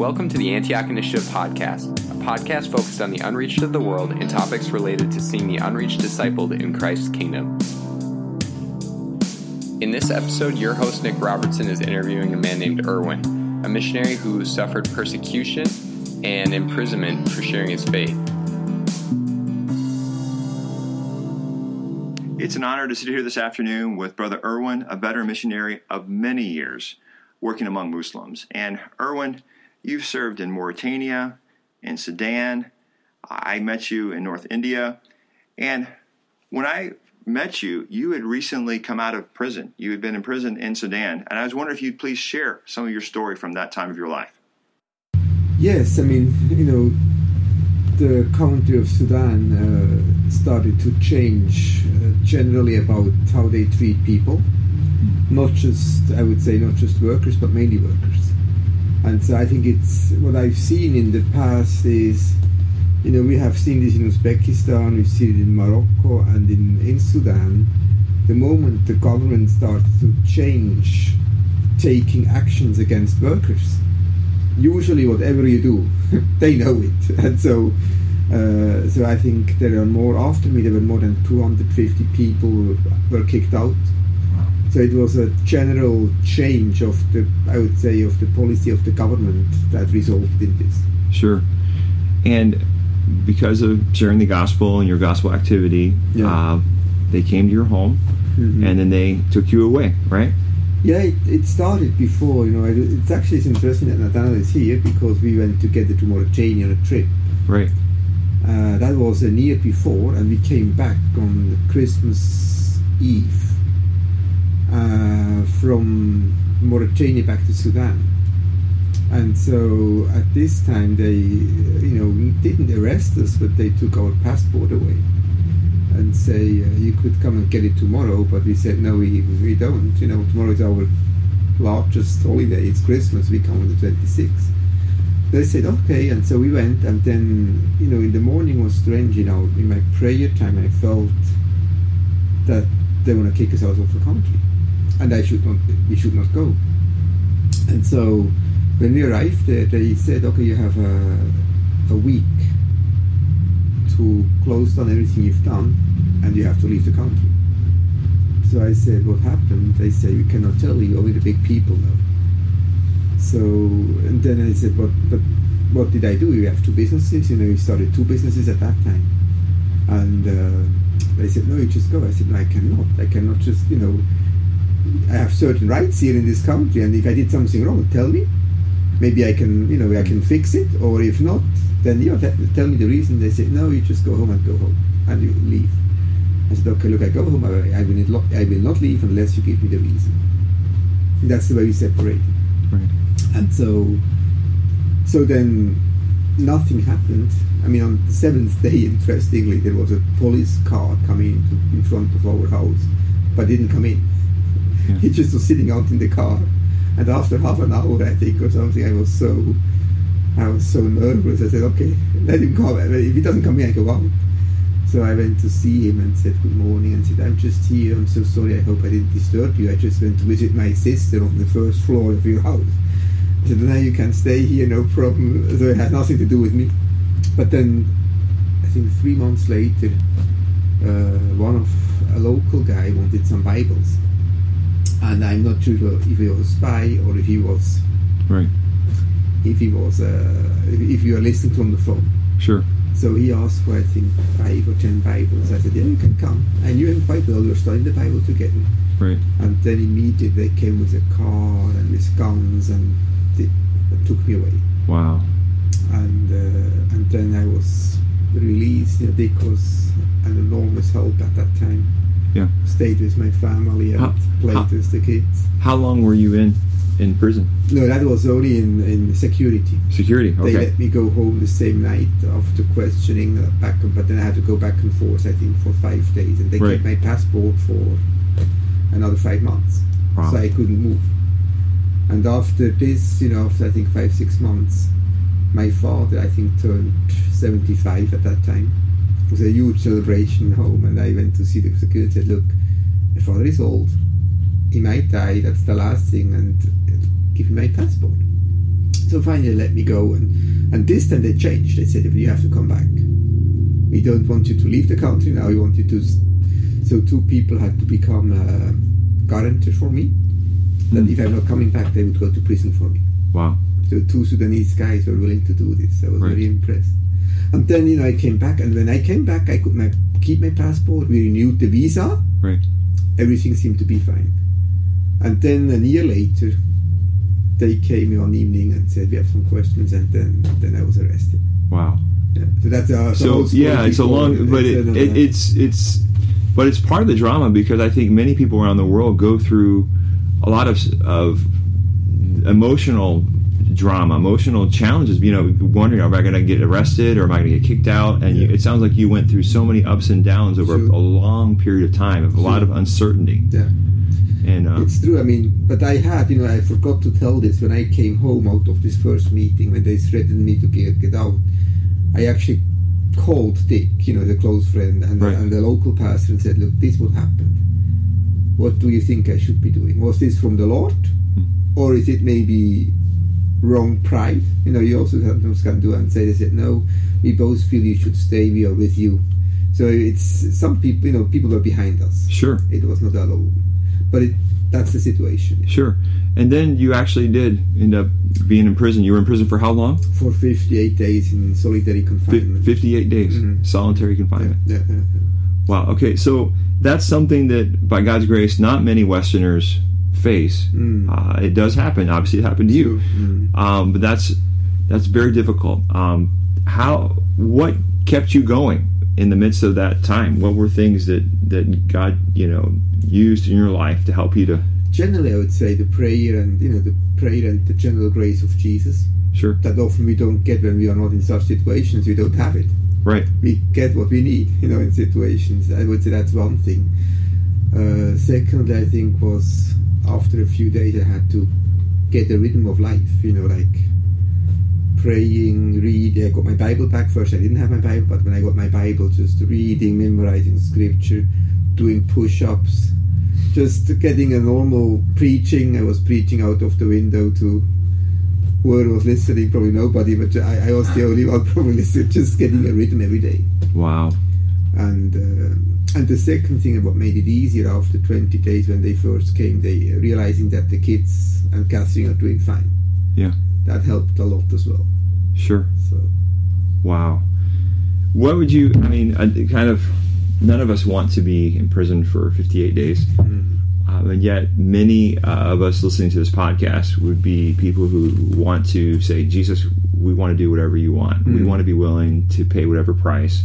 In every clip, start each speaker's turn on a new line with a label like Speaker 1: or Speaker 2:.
Speaker 1: Welcome to the Antioch Initiative Podcast, a podcast focused on the unreached of the world and topics related to seeing the unreached discipled in Christ's kingdom. In this episode, your host Nick Robertson is interviewing a man named Irwin, a missionary who suffered persecution and imprisonment for sharing his faith.
Speaker 2: It's an honor to sit here this afternoon with Brother Irwin, a veteran missionary of many years working among Muslims. And Irwin, you've served in Mauritania, in Sudan. I met you in North India. And when I met you, you had recently come out of prison. You had been in prison in Sudan. And I was wondering if you'd please share some of your story from that time of your life.
Speaker 3: Yes, I mean, you know, the country of Sudan uh, started to change uh, generally about how they treat people. Not just, I would say, not just workers, but mainly workers. And so I think it's what I've seen in the past is, you know, we have seen this in Uzbekistan, we've seen it in Morocco and in, in Sudan. The moment the government starts to change taking actions against workers, usually whatever you do, they know it. And so, uh, so I think there are more. After me, there were more than 250 people were kicked out. So it was a general change of the, I would say, of the policy of the government that resulted in this.
Speaker 4: Sure. And because of sharing the gospel and your gospel activity,
Speaker 3: Yeah.
Speaker 4: uh, they came to your home
Speaker 3: Mhm.
Speaker 4: and then they took you away, right?
Speaker 3: Yeah, it, it started before, you know, it, it's actually it's interesting that Nathaniel is here because we went together to Mauritania on a trip.
Speaker 4: Right.
Speaker 3: Uh, that was a year before, and we came back on Christmas Eve from Mauritania back to Sudan. And so at this time, they, you know, didn't arrest us, but they took our passport away and say, uh, you could come and get it tomorrow. But we said, no, we, we don't. You know, tomorrow is our largest holiday. It's Christmas. We come on the 26th. They said, okay. And so we went. And then, you know, in the morning was strange. You know, in my prayer time, I felt that they want to kick us out of the country. And I should not, we should not go. And so when we arrived they said, okay, you have a, a week to close down everything you've done and you have to leave the country. So I said, what happened? They said, we cannot tell you, only the big people know. So, and then I said, but, but what did I do? You have two businesses, you know, we started two businesses at that time. And uh, they said, no, you just go. I said, no, I cannot. I cannot just, you know, I have certain rights here in this country, and if I did something wrong, tell me. Maybe I can, you know, I can fix it, or if not, then you know, te- tell me the reason. They said, no, you just go home and go home, and you leave. I said, okay, look, I go home. I, I will not, I will not leave unless you give me the reason. And that's the way we separated.
Speaker 4: Right.
Speaker 3: And so, so then nothing happened. I mean, on the seventh day, interestingly, there was a police car coming in front of our house, but didn't come in. He just was sitting out in the car. And after half an hour, I think, or something, I was so, I was so nervous. I said, okay, let him come. If he doesn't come in, I go out. So I went to see him and said good morning and said, I'm just here. I'm so sorry. I hope I didn't disturb you. I just went to visit my sister on the first floor of your house. I said, now you can stay here, no problem. So it had nothing to do with me. But then, I think three months later, uh, one of a local guy wanted some Bibles. And I'm not sure if he was a spy or if he was,
Speaker 4: Right.
Speaker 3: if he was, uh, if you are listening to him on the phone.
Speaker 4: Sure.
Speaker 3: So he asked for, I think, five or ten Bibles. I said, yeah, you can come. I knew him quite well. We were studying the Bible together.
Speaker 4: Right.
Speaker 3: And then immediately they came with a car and with guns and they, took me away.
Speaker 4: Wow.
Speaker 3: And uh, and then I was released. You know, was an enormous help at that time.
Speaker 4: Yeah.
Speaker 3: Stayed with my family and
Speaker 4: How-
Speaker 3: played
Speaker 4: how-
Speaker 3: with the kids.
Speaker 4: How long were you in in prison?
Speaker 3: No, that was only in, in security.
Speaker 4: Security.
Speaker 3: They let me go home the same night after questioning uh, back, but then I had to go back and forth. I think for five days, and they
Speaker 4: Right.
Speaker 3: kept my passport for another five months,
Speaker 4: Wow.
Speaker 3: so I couldn't move. And after this, you know, after I think five six months, my father I think turned seventy five at that time. It was a huge celebration home, and I went to see the security. and said, "Look, my father is old. He might die. That's the last thing, and uh, give me my passport." So finally, they let me go, and and this time they changed. They said, "You have to come back. We don't want you to leave the country now. We want you to." s-" So two people had to become uh, guarantor for me. That
Speaker 4: Hmm.
Speaker 3: if I'm not coming back, they would go to prison for me.
Speaker 4: Wow.
Speaker 3: So two Sudanese guys were willing to do this. I was
Speaker 4: Right.
Speaker 3: very impressed. And then you know I came back, and when I came back, I could my, keep my passport. We renewed the visa.
Speaker 4: Right.
Speaker 3: Everything seemed to be fine. And then a year later, they came one evening and said we have some questions, and then then I was arrested.
Speaker 4: Wow.
Speaker 3: Yeah. So that's a
Speaker 4: So yeah, it's a long, but it, it, it's it's, but it's part of the drama because I think many people around the world go through a lot of of emotional drama, emotional challenges. You know, wondering, am I going to get arrested or am I going to get kicked out? And you, it sounds like you went through so many ups and downs over
Speaker 3: Sure.
Speaker 4: a long period of time, of a lot of uncertainty.
Speaker 3: yeah.
Speaker 4: And uh,
Speaker 3: It's true. I mean, but I had, you know, I forgot to tell this when I came home out of this first meeting when they threatened me to get, get out. I actually called Dick, you know, the close friend, and,
Speaker 4: Right.
Speaker 3: and the local pastor and said, "Look, this what happened. What do you think I should be doing? Was this from the Lord, or is it maybe wrong pride? You know, you also sometimes can do and say they said, no, we both feel you should stay. We are with you. So it's some people, you know, people are behind us.
Speaker 4: sure,
Speaker 3: It was not alone, but it, that's the situation.
Speaker 4: sure. And then you actually did end up being in prison. You were in prison for how long?
Speaker 3: For 58 days in solitary confinement.
Speaker 4: 58 days,
Speaker 3: Mhm.
Speaker 4: solitary confinement.
Speaker 3: yeah, yeah, yeah.
Speaker 4: Wow. Okay. So that's something that, by God's grace, not many Westerners face.
Speaker 3: Mm.
Speaker 4: Uh, it does happen. Obviously, it happened to you.
Speaker 3: Mm.
Speaker 4: Um, but that's that's very difficult. Um, how? What kept you going in the midst of that time? What were things that that God, you know, used in your life to help you to?
Speaker 3: Generally, I would say the prayer and you know the prayer and the general grace of Jesus.
Speaker 4: Sure.
Speaker 3: That often we don't get when we are not in such situations. We don't have it.
Speaker 4: Right.
Speaker 3: we get what we need, you know, in situations. I would say that's one thing. Uh, secondly, I think was after a few days I had to get the rhythm of life, you know, like praying, reading. I got my Bible back first. I didn't have my Bible, but when I got my Bible, just reading, memorizing scripture, doing push-ups, just getting a normal preaching. I was preaching out of the window to whoever was listening, probably nobody, but I, I was the only one probably listening, just getting a rhythm every day.
Speaker 4: Wow.
Speaker 3: And uh, and the second thing, what made it easier after 20 days when they first came, they uh, realizing that the kids and Catherine are doing fine.
Speaker 4: Yeah.
Speaker 3: That helped a lot as well.
Speaker 4: Sure.
Speaker 3: So
Speaker 4: Wow. What would you? I mean, uh, kind of. None of us want to be in prison for 58 days.
Speaker 3: mm,
Speaker 4: Um, and yet, many uh, of us listening to this podcast would be people who want to say, Jesus, we want to do whatever you want. We
Speaker 3: Mm.
Speaker 4: want to be willing to pay whatever price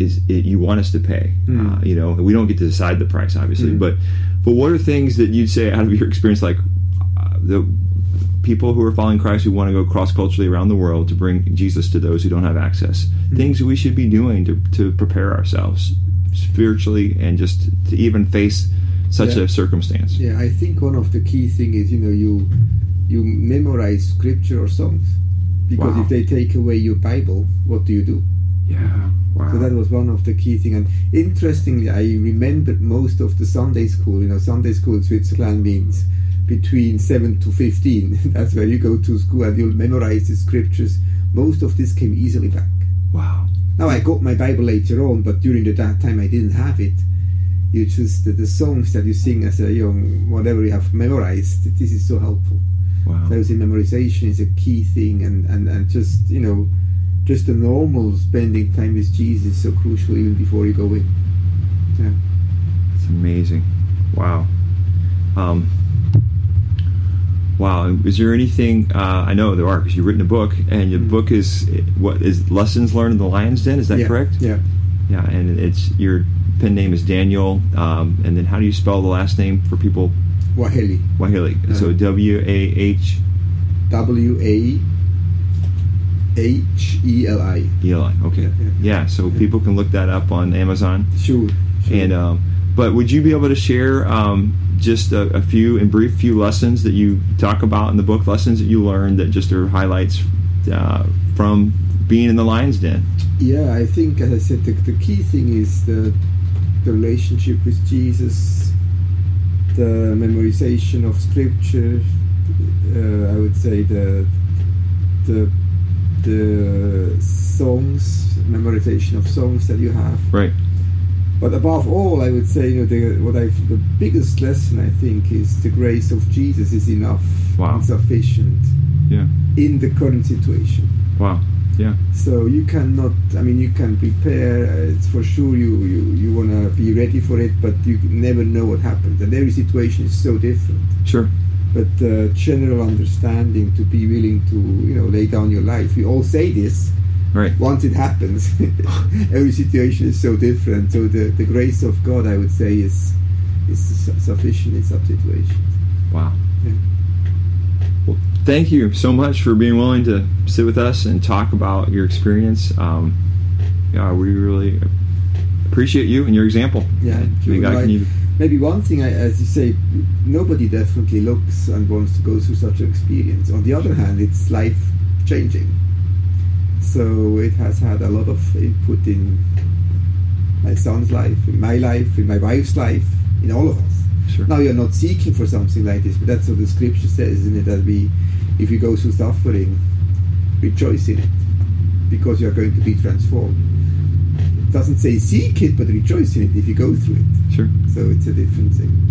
Speaker 4: is it, you want us to pay.
Speaker 3: Mm.
Speaker 4: Uh, you know, we don't get to decide the price, obviously.
Speaker 3: Mm.
Speaker 4: But but what are things that you'd say out of your experience, like uh, the people who are following Christ who want to go cross culturally around the world to bring Jesus to those who don't have access? Things we should be doing to to prepare ourselves spiritually and just to even face such
Speaker 3: Yeah.
Speaker 4: a circumstance.
Speaker 3: yeah, I think one of the key thing is you know you you memorize scripture or songs because
Speaker 4: Wow.
Speaker 3: if they take away your Bible, what do you do?
Speaker 4: Yeah. Wow.
Speaker 3: So that was one of the key things. And interestingly, I remembered most of the Sunday school. You know, Sunday school in Switzerland means between 7 to 15. That's where you go to school and you'll memorize the scriptures. Most of this came easily back.
Speaker 4: wow.
Speaker 3: Now, I got my Bible later on, but during the, that time I didn't have it. You just, the, the songs that you sing as a young, whatever you have memorized, this is so helpful.
Speaker 4: Wow.
Speaker 3: So I would say memorization is a key thing, and, and, and just you know, just the normal spending time with Jesus is so crucial even before you go in. Yeah.
Speaker 4: It's amazing. Wow. Um, wow. Is there anything? Uh, I know there are because you've written a book, and your
Speaker 3: Mhm.
Speaker 4: book is what is lessons learned in the Lions Den. Is that
Speaker 3: yeah.
Speaker 4: correct?
Speaker 3: Yeah.
Speaker 4: Yeah. And it's your pen name is Daniel. Um, and then how do you spell the last name for people?
Speaker 3: Waheli.
Speaker 4: Wahili. So
Speaker 3: Uh-huh.
Speaker 4: W A H
Speaker 3: W A H E L I.
Speaker 4: E L I. Okay.
Speaker 3: Yeah, yeah.
Speaker 4: Yeah. So people can look that up on Amazon.
Speaker 3: Sure. sure.
Speaker 4: And um, but would you be able to share um, just a, a few, in brief, few lessons that you talk about in the book, lessons that you learned that just are highlights uh, from being in the lion's den?
Speaker 3: Yeah, I think, as I said, the, the key thing is the, the relationship with Jesus, the memorization of scripture, uh, I would say the the the songs, memorization of songs that you have.
Speaker 4: Right.
Speaker 3: But above all, I would say, you know, the, what I the biggest lesson I think is the grace of Jesus is enough
Speaker 4: Wow.
Speaker 3: and sufficient
Speaker 4: Yeah.
Speaker 3: in the current situation.
Speaker 4: Wow. Yeah.
Speaker 3: So you cannot. I mean, you can prepare. Uh, it's for sure you you, you want to be ready for it, but you never know what happens, and every situation is so different.
Speaker 4: Sure.
Speaker 3: But uh, general understanding to be willing to you know lay down your life. We all say this.
Speaker 4: Right.
Speaker 3: Once it happens, every situation is so different. So the, the grace of God, I would say, is is sufficient in some situations.
Speaker 4: Wow.
Speaker 3: Yeah.
Speaker 4: Well, thank you so much for being willing to sit with us and talk about your experience. Um, yeah, we really appreciate you and your example.
Speaker 3: Yeah,
Speaker 4: And
Speaker 3: you.
Speaker 4: God
Speaker 3: Like- Maybe one thing, I, as you say, nobody definitely looks and wants to go through such an experience. On the other hand, it's life changing. So it has had a lot of input in my son's life, in my life, in my wife's life, in all of us.
Speaker 4: Sure.
Speaker 3: Now you're not seeking for something like this, but that's what the scripture says, isn't it? That we, if you go through suffering, rejoice in it, because you're going to be transformed. It doesn't say seek it, but rejoice in it if you go through it.
Speaker 4: Sure.
Speaker 3: So it's a different thing.